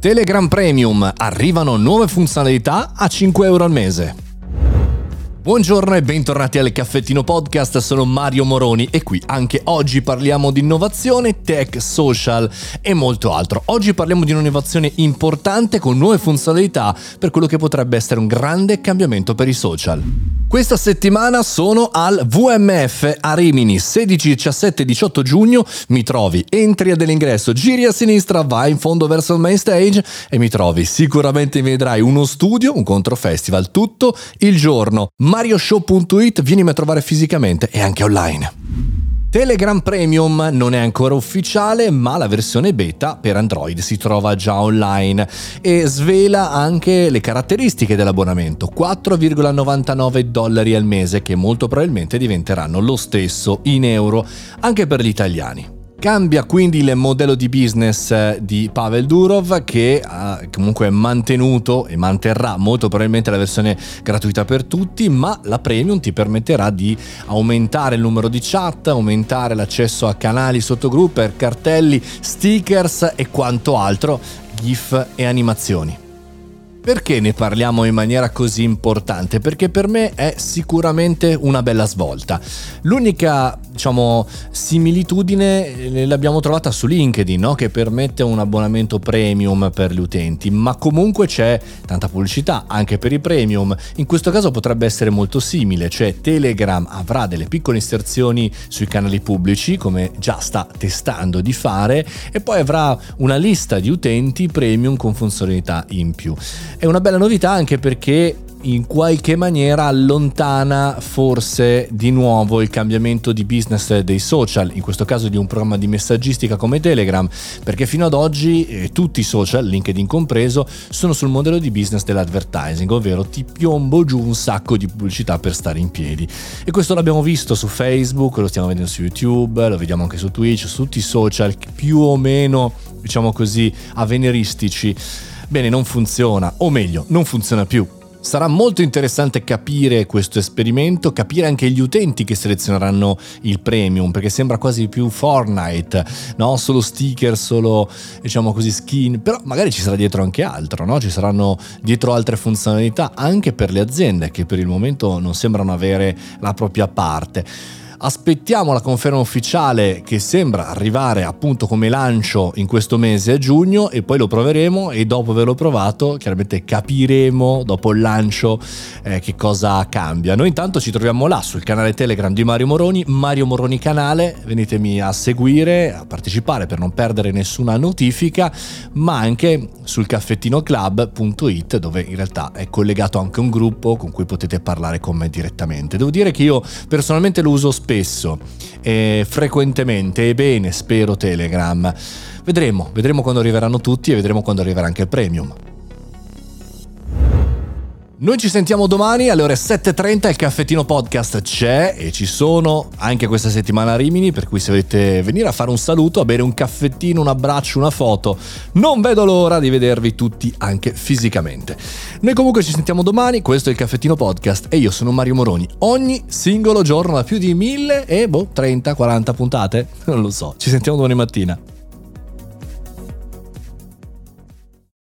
Telegram Premium, arrivano nuove funzionalità a 5 euro al mese. Buongiorno e bentornati al Caffettino Podcast, sono Mario Moroni e qui anche oggi parliamo di innovazione, tech, social e molto altro. Oggi parliamo di un'innovazione importante con nuove funzionalità per quello che potrebbe essere un grande cambiamento per i social. Questa settimana sono al VMF a Rimini, 16, 17 18 giugno. Mi trovi, entri dell'ingresso, giri a sinistra, vai in fondo verso il main stage e mi trovi. Sicuramente vedrai uno studio, un controfestival, tutto il giorno. Marioshow.it, vienimi a trovare fisicamente e anche online. Telegram Premium non è ancora ufficiale, ma la versione beta per Android si trova già online e svela anche le caratteristiche dell'abbonamento, 4,99 dollari al mese che molto probabilmente diventeranno lo stesso in euro anche per gli italiani. Cambia quindi il modello di business eh, di Pavel Durov che ha comunque mantenuto e manterrà molto probabilmente la versione gratuita per tutti, ma la premium ti permetterà di aumentare il numero di chat, aumentare l'accesso a canali sottogrupper, cartelli, stickers e quanto altro, GIF e animazioni. Perché ne parliamo in maniera così importante? Perché per me è sicuramente una bella svolta. L'unica, diciamo, similitudine eh, l'abbiamo trovata su LinkedIn, no? che permette un abbonamento premium per gli utenti, ma comunque c'è tanta pubblicità anche per i premium. In questo caso potrebbe essere molto simile, cioè Telegram avrà delle piccole inserzioni sui canali pubblici, come già sta testando di fare, e poi avrà una lista di utenti premium con funzionalità in più. È una bella novità anche perché in qualche maniera allontana forse di nuovo il cambiamento di business dei social, in questo caso di un programma di messaggistica come Telegram, perché fino ad oggi eh, tutti i social, LinkedIn compreso, sono sul modello di business dell'advertising, ovvero ti piombo giù un sacco di pubblicità per stare in piedi. E questo l'abbiamo visto su Facebook, lo stiamo vedendo su YouTube, lo vediamo anche su Twitch, su tutti i social più o meno, diciamo così, avveniristici Bene, non funziona, o meglio, non funziona più. Sarà molto interessante capire questo esperimento, capire anche gli utenti che selezioneranno il premium, perché sembra quasi più Fortnite, no? Solo sticker, solo diciamo così skin, però magari ci sarà dietro anche altro, no? Ci saranno dietro altre funzionalità anche per le aziende che per il momento non sembrano avere la propria parte. Aspettiamo la conferma ufficiale che sembra arrivare appunto come lancio in questo mese a giugno e poi lo proveremo e dopo averlo provato chiaramente capiremo dopo il lancio eh, che cosa cambia. Noi intanto ci troviamo là sul canale Telegram di Mario Moroni, Mario Moroni canale, venitemi a seguire, a partecipare per non perdere nessuna notifica, ma anche sul caffettinoclub.it dove in realtà è collegato anche un gruppo con cui potete parlare con me direttamente. Devo dire che io personalmente lo uso spesso spesso e frequentemente e bene, spero, Telegram. Vedremo, vedremo quando arriveranno tutti e vedremo quando arriverà anche il premium. Noi ci sentiamo domani alle ore 7.30, il caffettino podcast c'è e ci sono anche questa settimana a Rimini, per cui se volete venire a fare un saluto, a bere un caffettino, un abbraccio, una foto, non vedo l'ora di vedervi tutti anche fisicamente. Noi comunque ci sentiamo domani, questo è il caffettino podcast e io sono Mario Moroni. Ogni singolo giorno da più di 1000 e boh, 30, 40 puntate, non lo so, ci sentiamo domani mattina.